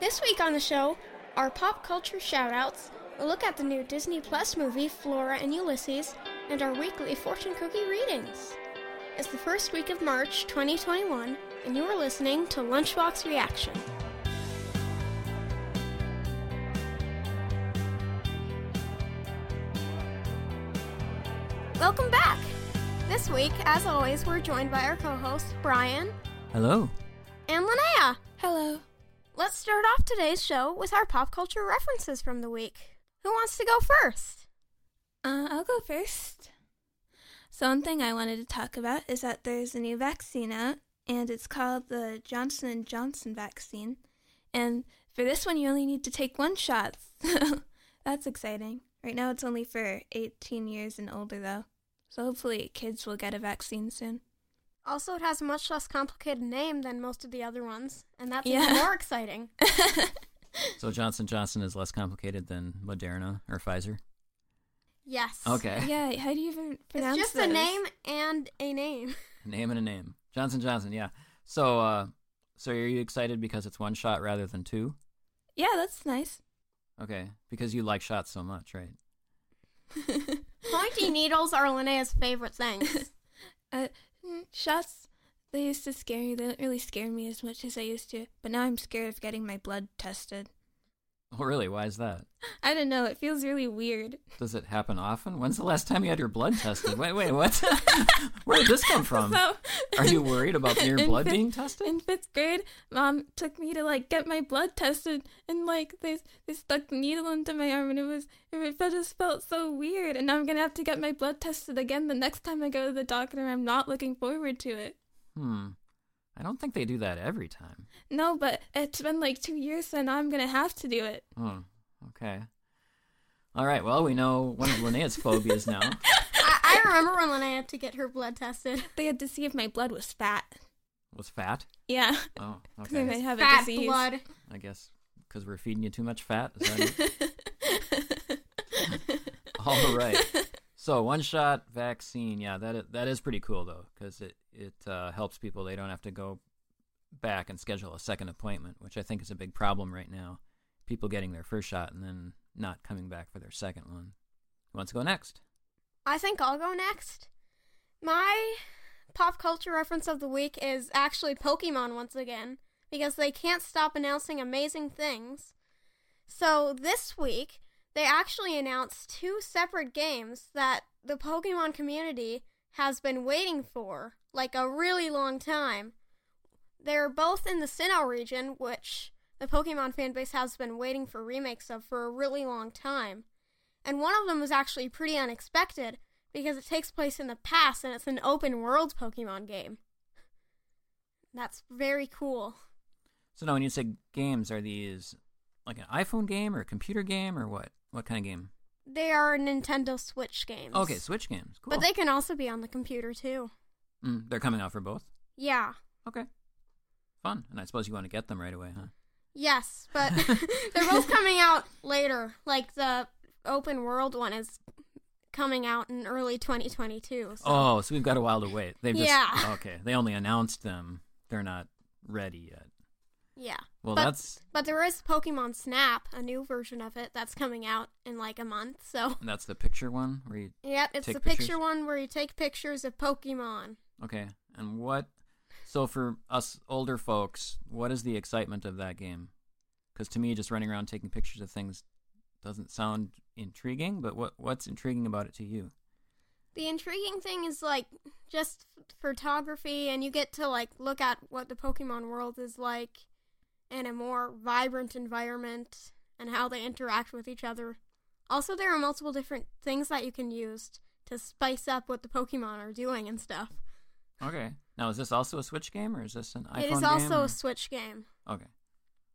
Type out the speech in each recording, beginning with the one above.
This week on the show, our pop culture shoutouts, a look at the new Disney Plus movie Flora and Ulysses, and our weekly fortune cookie readings. It's the first week of March 2021, and you are listening to Lunchbox Reaction. Welcome back! This week, as always, we're joined by our co hosts, Brian Hello. and Linnea. Hello. Let's start off today's show with our pop culture references from the week. Who wants to go first? Uh, I'll go first. So one thing I wanted to talk about is that there's a new vaccine out, and it's called the Johnson Johnson vaccine. And for this one, you only need to take one shot. That's exciting. Right now, it's only for 18 years and older, though. So hopefully, kids will get a vaccine soon. Also, it has a much less complicated name than most of the other ones, and that's Yeah. even more exciting. So Johnson Johnson is less complicated than Moderna or Pfizer. Yes. Okay. yeah, how do you even pronounce It's just a name and a name. A name and a name. Johnson Johnson. Yeah. So, uh, so are you excited because it's one shot rather than two? Yeah, that's nice. Okay, because you like shots so much, right? Pointy needles are Linnea's favorite things. Uh, shots, they used to scare me. They don't really scare me as much as I used to. But now I'm scared of getting my blood tested. Oh, really? Why is that? I don't know. It feels really weird. Does it happen often? When's the last time you had your blood tested? Wait, wait, what? Where did this come from? So, Are you worried about your blood fifth- being tested? In fifth grade, mom took me to like get my blood tested, and like they they stuck the needle into my arm, and it was it just felt so weird. And now I'm gonna have to get my blood tested again the next time I go to the doctor. I'm not looking forward to it. Hmm. I don't think they do that every time. No, but it's been like two years, so now I'm gonna have to do it. Oh, okay. All right. Well, we know one of Linnea's phobias now. I, I remember when Linnea had to get her blood tested. They had to see if my blood was fat. Was fat. Yeah, Oh, because I okay. might have a Fat disease. blood. I guess because we're feeding you too much fat. Is that it? All right. So one shot vaccine, yeah, that is, that is pretty cool though, because it it uh, helps people. They don't have to go back and schedule a second appointment, which I think is a big problem right now. People getting their first shot and then not coming back for their second one. Who wants to go next? I think I'll go next. My pop culture reference of the week is actually Pokemon once again, because they can't stop announcing amazing things. So this week, they actually announced two separate games that the Pokemon community has been waiting for, like a really long time. They're both in the Sinnoh region, which the Pokemon fanbase has been waiting for remakes of for a really long time. And one of them was actually pretty unexpected because it takes place in the past and it's an open world Pokemon game. That's very cool. So now, when you say games, are these like an iPhone game or a computer game or what? What kind of game? They are Nintendo Switch games. Okay, Switch games. Cool. But they can also be on the computer too. Mm, they're coming out for both. Yeah. Okay. Fun. And I suppose you want to get them right away, huh? Yes, but they're both coming out later. Like the open world one is coming out in early 2022. So. Oh, so we've got a while to wait. They've just Yeah. okay. They only announced them. They're not ready yet. Yeah. Well, but, that's But there is Pokemon Snap, a new version of it that's coming out in like a month. So, that's the picture one where you yep, it's the picture one where you take pictures of Pokemon. Okay. And what? So for us older folks, what is the excitement of that game? Because to me, just running around taking pictures of things doesn't sound intriguing. But what what's intriguing about it to you? The intriguing thing is like just photography, and you get to like look at what the Pokemon world is like in a more vibrant environment and how they interact with each other. Also, there are multiple different things that you can use to spice up what the Pokemon are doing and stuff. Okay. Now, is this also a Switch game or is this an iPhone it is also a Switch game. Okay.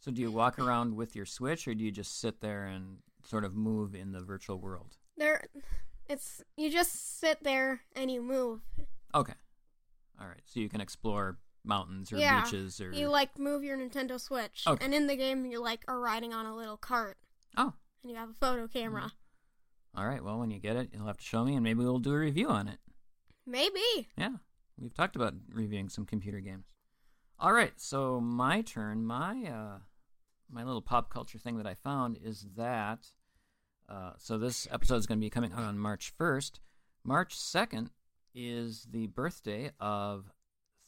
So do you walk around with your Switch or do you just sit there and sort of move in the virtual world? There, it's you just sit there and you move. Okay. All right. So you can explore mountains or yeah, beaches or you like move your Nintendo Switch, Okay. and in the game you like are riding on a little cart, Oh. and you have a photo camera. Mm-hmm. All right. Well, when you get it, you'll have to show me and maybe we'll do a review on it. Maybe. Yeah. We've talked about reviewing some computer games. All right. So my turn. My uh my little pop culture thing that I found is that uh so this episode is going to be coming out on March 1st. March 2nd is the birthday of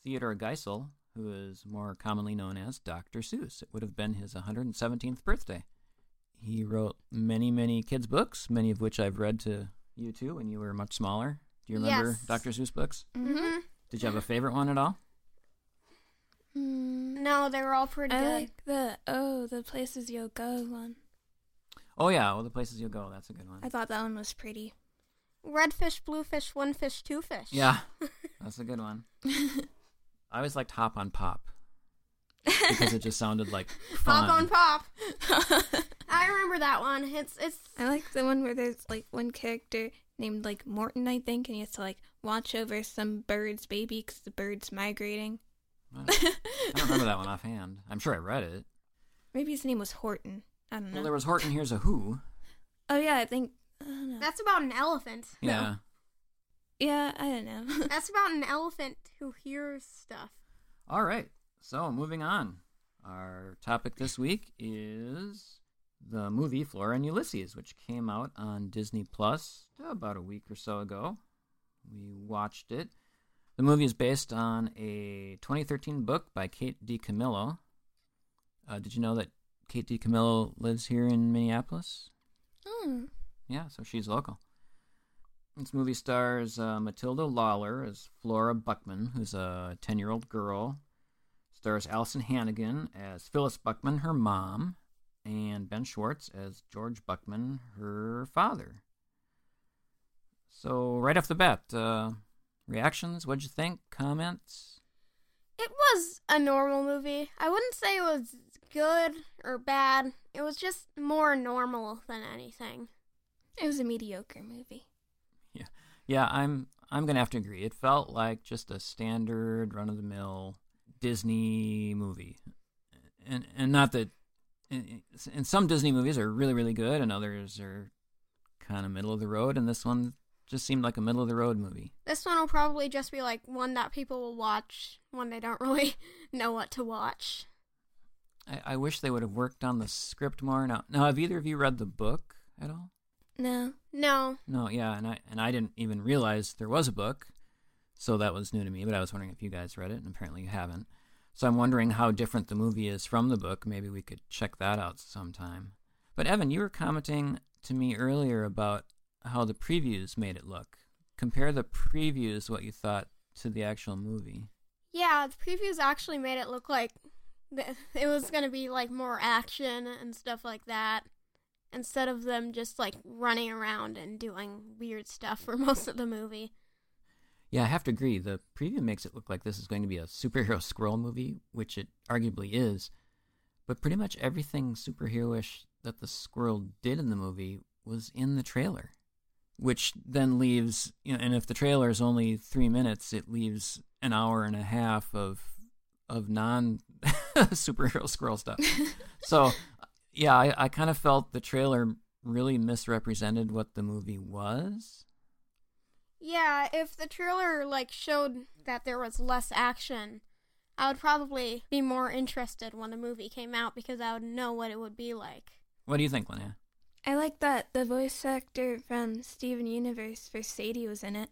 Theodore Geisel, who is more commonly known as Dr. Seuss. It would have been his 117th birthday. He wrote many, many kids' books, many of which I've read to you too when you were much smaller. Do you remember Yes. Dr. Seuss books? Mm-hmm. Did you have a favorite one at all? Mm, No, they were all pretty I good. like the oh the places you'll go one. Oh yeah, well the places you'll go. That's a good one. I thought that one was pretty. Red fish, blue fish, one fish, two fish. Yeah, that's a good one. I always liked Hop on Pop because it just sounded like fun. Pop on pop. I remember that one. It's it's I like the one where there's like one character named like Morton, I think, and he has to like watch over some bird's baby because the bird's migrating. I don't, I don't remember that one offhand. I'm sure I read it. Maybe his name was Horton. I don't know. Well, there was Horton Hears a Who. oh yeah, I think. I don't know. that's about an elephant. Yeah. yeah, I don't know. That's about an elephant who hears stuff. All right. So moving on. Our topic this week is the movie Flora and Ulysses, which came out on Disney Plus about a week or so ago. We watched it. The movie is based on a 2013 book by Kate DiCamillo. Uh, did you know that Kate DiCamillo lives here in Minneapolis? Hmm. Yeah, so she's local. This movie stars uh, Matilda Lawler as Flora Buckman, who's a 10 year old girl. Stars Alyson Hannigan as Phyllis Buckman, her mom, and Ben Schwartz as George Buckman, her father. So, right off the bat, uh, reactions? What'd you think? Comments? It was a normal movie. I wouldn't say it was good or bad. It was just more normal than anything. It was a mediocre movie. Yeah, I'm I'm gonna have to agree. It felt like just a standard run of the mill Disney movie, and and not that. And and some Disney movies are really really good, and others are kind of middle of the road. And this one just seemed like a middle of the road movie. This one will probably just be like one that people will watch when they don't really know what to watch. I, I wish they would have worked on the script more. Now, now, have either of you read the book at all? No. No. No, yeah, and I and I didn't even realize there was a book, so that was new to me. But I was wondering if you guys read it, and apparently you haven't. So I'm wondering how different the movie is from the book. Maybe we could check that out sometime. But Evan, you were commenting to me earlier about how the previews made it look. Compare the previews, what you thought, to the actual movie. Yeah, the previews actually made it look like it was gonna be like more action and stuff like that, instead of them just like running around and doing weird stuff for most of the movie. Yeah, I have to agree. The preview makes it look like this is going to be a superhero squirrel movie, which it arguably is. But pretty much everything superheroish that the squirrel did in the movie was in the trailer, which then leaves, you know, and if the trailer is only three minutes, it leaves an hour and a half of of non superhero squirrel stuff. so, yeah, I, I kind of felt the trailer really misrepresented what the movie was. Yeah, if the trailer like showed that there was less action, I would probably be more interested when the movie came out because I would know what it would be like. What do you think, Linnea? I like that the voice actor from Steven Universe for Sadie was in it.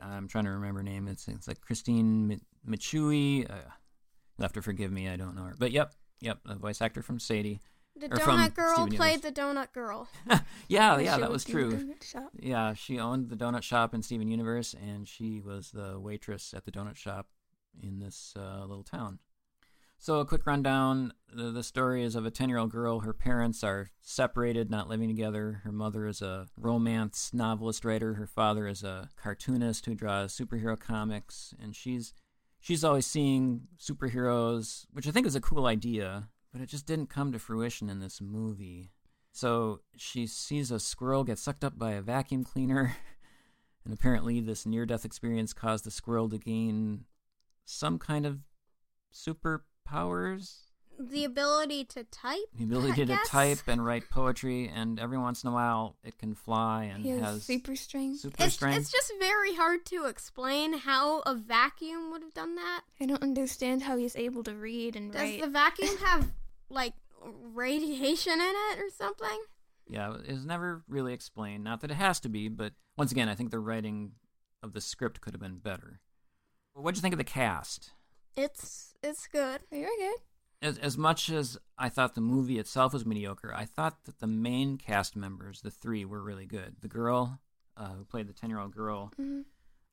I'm trying to remember her name. It's it's like Christine Micucci. Uh, you'll have to forgive me. I don't know her, but yep, yep, the voice actor from Sadie. The donut girl Steven played Universe. the donut girl. yeah, yeah, that was true. Yeah, she owned the donut shop in Steven Universe, and she was the waitress at the donut shop in this uh, little town. So, a quick rundown the, the story is of a 10 year old girl. Her parents are separated, not living together. Her mother is a romance novelist writer. Her father is a cartoonist who draws superhero comics. And she's she's always seeing superheroes, which I think is a cool idea, but it just didn't come to fruition in this movie. So she sees a squirrel get sucked up by a vacuum cleaner, and apparently this near death experience caused the squirrel to gain some kind of superpowers. The ability to type. The ability I to guess? type and write poetry, and every once in a while it can fly and He has, has super strength. super It's, strength. it's just very hard to explain how a vacuum would have done that. I don't understand how he's able to read and Does write. the vacuum have like radiation in it or something? Yeah, it was never really explained. Not that it has to be, but once again, I think the writing of the script could have been better. What'd you think of the cast? It's it's good. Very good. As, as much as I thought the movie itself was mediocre, I thought that the main cast members, the three, were really good. The girl uh, who played the 10 year old girl, hmm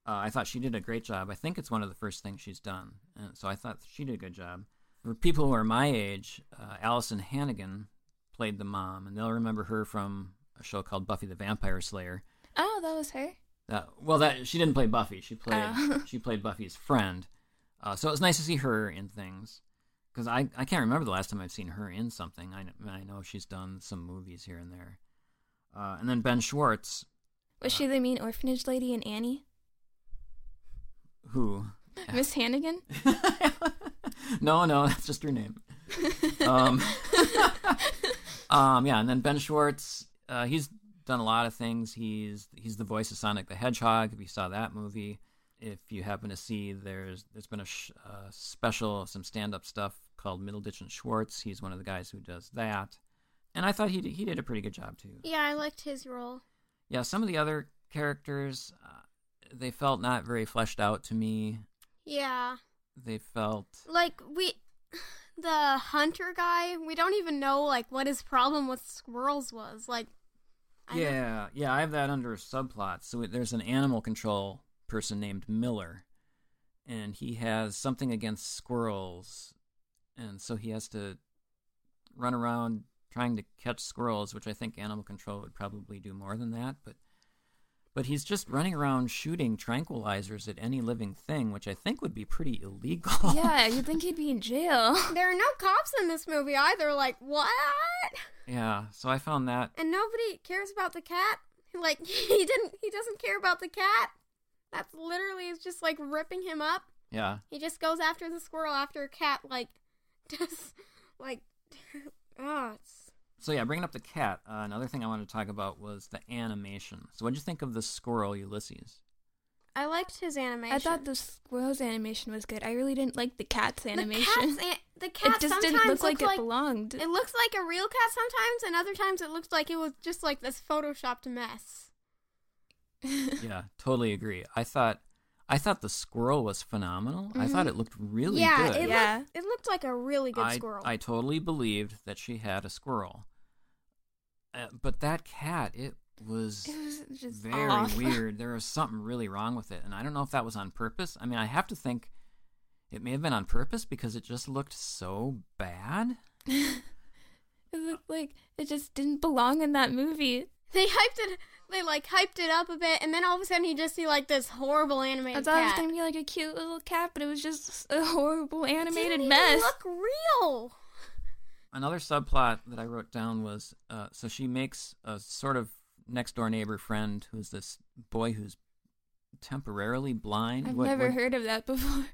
uh, I thought she did a great job. I think it's one of the first things she's done. And so I thought she did a good job. For people who are my age, uh, Alyson Hannigan played the mom, and they'll remember her from a show called Buffy the Vampire Slayer. Oh, that was her. Uh, well, that she didn't play Buffy. She played Oh. she played Buffy's friend. Uh, so it was nice to see her in things because I, I can't remember the last time I've seen her in something. I, I know she's done some movies here and there. Uh, and then Ben Schwartz, Was she the mean orphanage lady in Annie? who Miss Hannigan? no, no, that's just your name. Um, um, yeah, and then Ben Schwartz, uh, he's done a lot of things. He's he's the voice of Sonic the Hedgehog. If you saw that movie, if you happen to see, there's there's been a sh- uh, special, some stand up stuff called Middleditch and Schwartz. He's one of the guys who does that, and I thought he did, he did a pretty good job too. Yeah, I liked his role. Yeah, some of the other characters, uh, they felt not very fleshed out to me. Yeah. They felt Like we the hunter guy, we don't even know like what his problem with squirrels was. Like I don't- Yeah, yeah, I have that under a subplot. So there's an animal control person named Miller, and he has something against squirrels, and so he has to run around trying to catch squirrels, which I think animal control would probably do more than that. But but he's just running around shooting tranquilizers at any living thing, which I think would be pretty illegal. yeah, you'd think he'd be in jail. There are no cops in this movie either. Like what? yeah. So I found that And nobody cares about the cat. Like he didn't. He doesn't care about the cat. That's literally is just like ripping him up. yeah. He just goes after the squirrel after a cat like does like oh it's So yeah, bringing up the cat. Uh, another thing I wanted to talk about was the animation. So what did you think of the squirrel Ulysses? I liked his animation. I thought the squirrel's animation was good. I really didn't like the cat's animation. the animation. cat's an- the cat it just sometimes didn't look looks like it belonged. it looks like a real cat sometimes, and other times it looks like it was just like this photoshopped mess. yeah, totally agree. I thought I thought the squirrel was phenomenal. I thought Mhm. it looked really yeah, good. it Yeah. looked it looked like a really good I, squirrel. I totally believed that she had a squirrel. Uh, but that cat, it was it was just very off. weird. There was something really wrong with it, and I don't know if that was on purpose. I mean, I have to think it may have been on purpose because it just looked so bad. it looked like it just didn't belong in that movie. They hyped it. They like hyped it up a bit, and then all of a sudden you just see like this horrible I animated thought it was gonna be like a cute little cat, but it was just a horrible animated Didn't even mess. Look real. Another subplot that I wrote down was uh, so she makes a sort of next door neighbor friend who's this boy who's temporarily blind. I've What- never what- heard of that before.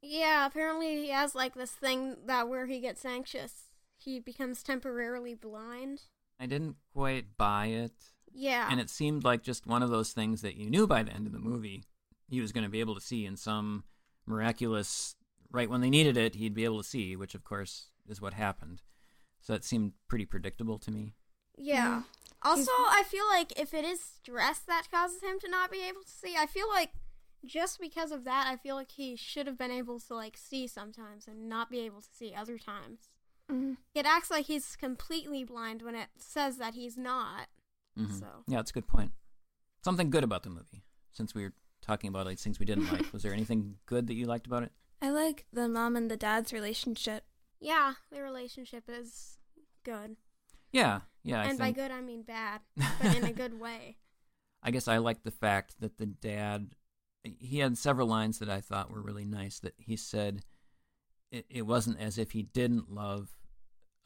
Yeah, apparently he has like this thing that where he gets anxious, he becomes temporarily blind. I didn't quite buy it. Yeah. And it seemed like just one of those things that you knew by the end of the movie he was going to be able to see in some miraculous, right when they needed it, he'd be able to see, which of course is what happened. So it seemed pretty predictable to me. Yeah. Mm. Also, I feel like if it is stress that causes him to not be able to see, I feel like just because of that, I feel like he should have been able to like see sometimes and not be able to see other times. Mhm. It acts like he's completely blind when it says that he's not. Mhm. So. Yeah, that's a good point. Something good about the movie, since we were talking about like things we didn't like. Was there anything good that you liked about it? I like the mom and the dad's relationship. Yeah, their relationship is good. Yeah, yeah. I and by good, I mean bad, but in a good way. I guess I like the fact that the dad, he had several lines that I thought were really nice. That he said, it, it wasn't as if he didn't love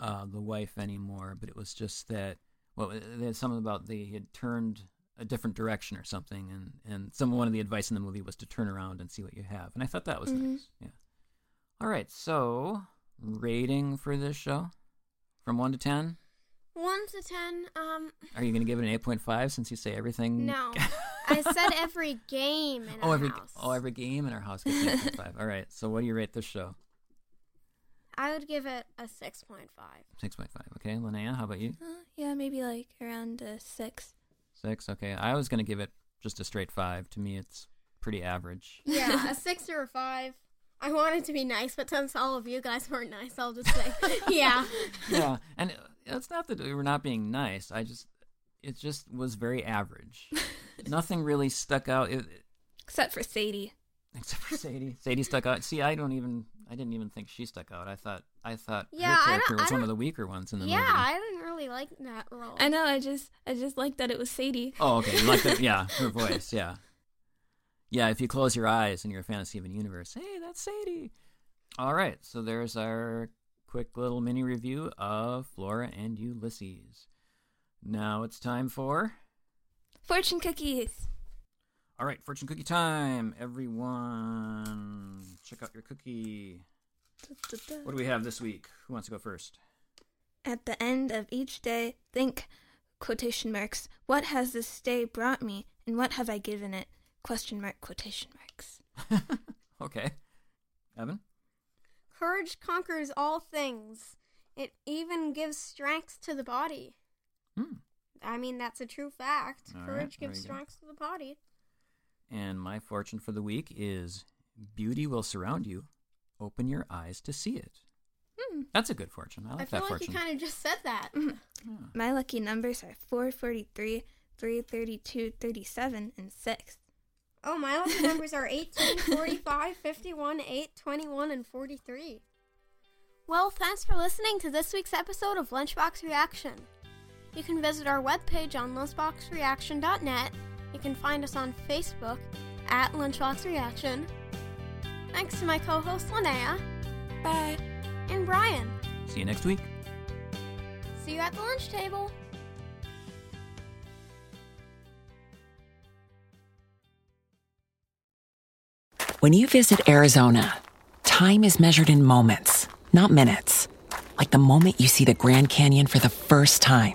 uh, the wife anymore, but it was just that, well, there's something about they had turned a different direction or something, and and some one of the advice in the movie was to turn around and see what you have, and I thought that was Mhm. nice. Yeah. All right, so rating for this show from one to ten. One to ten, um, Are you going to give it an eight point five since you say everything? no. I said every game in oh, our every house. oh every game in our house gets 8.5. All right. So what do you rate this show? I would give it a six point five. Six point five. Okay, Linnea, how about you? Uh, yeah, maybe like around a six. Six. Okay, I was gonna give it just a straight five. To me, it's pretty average. Yeah, a six or a five. I wanted to be nice, but since all of you guys weren't nice, I'll just say, yeah. yeah, and it's not that we were not being nice. I just it just was very average. Nothing really stuck out. It, Except for Sadie. except for Sadie. Sadie stuck out. See, I don't even. I didn't even think she stuck out. I thought. I thought Yeah, her character was one of the weaker ones in the yeah, movie. Yeah, I didn't really like that role. I know. I just, I just liked that it was Sadie. Oh, okay. You like that? Yeah, her voice. Yeah, yeah. If you close your eyes in your fantasy of a universe, hey, that's Sadie. All right. So there's our quick little mini review of Flora and Ulysses. Now it's time for. Fortune cookies. All right, fortune cookie time, everyone. Check out your cookie. What do we have this week? Who wants to go first? At the end of each day, think quotation marks. What has this day brought me, and what have I given it? Question mark quotation marks. okay, Evan. Courage conquers all things. It even gives strength to the body. Hmm. I mean, that's a true fact. All right, Courage very gives good. strength to the body. And my fortune for the week is beauty will surround you. Open your eyes to see it. Hmm. That's a good fortune. I like I, like feel that like fortune. you kind of just said that. Yeah. My lucky numbers are 443, 332, 37, and 6. Oh, my lucky numbers are 18, 45, 51, 8, 21, and 43. Well, thanks for listening to this week's episode of Lunchbox Reaction. You can visit our webpage on lunchboxreaction.net. You can find us on Facebook at Lunchbox Reaction. Thanks to my co host Linnea Bye. and Brian. See you next week. See you at the lunch table. When you visit Arizona, time is measured in moments, not minutes. Like the moment you see the Grand Canyon for the first time.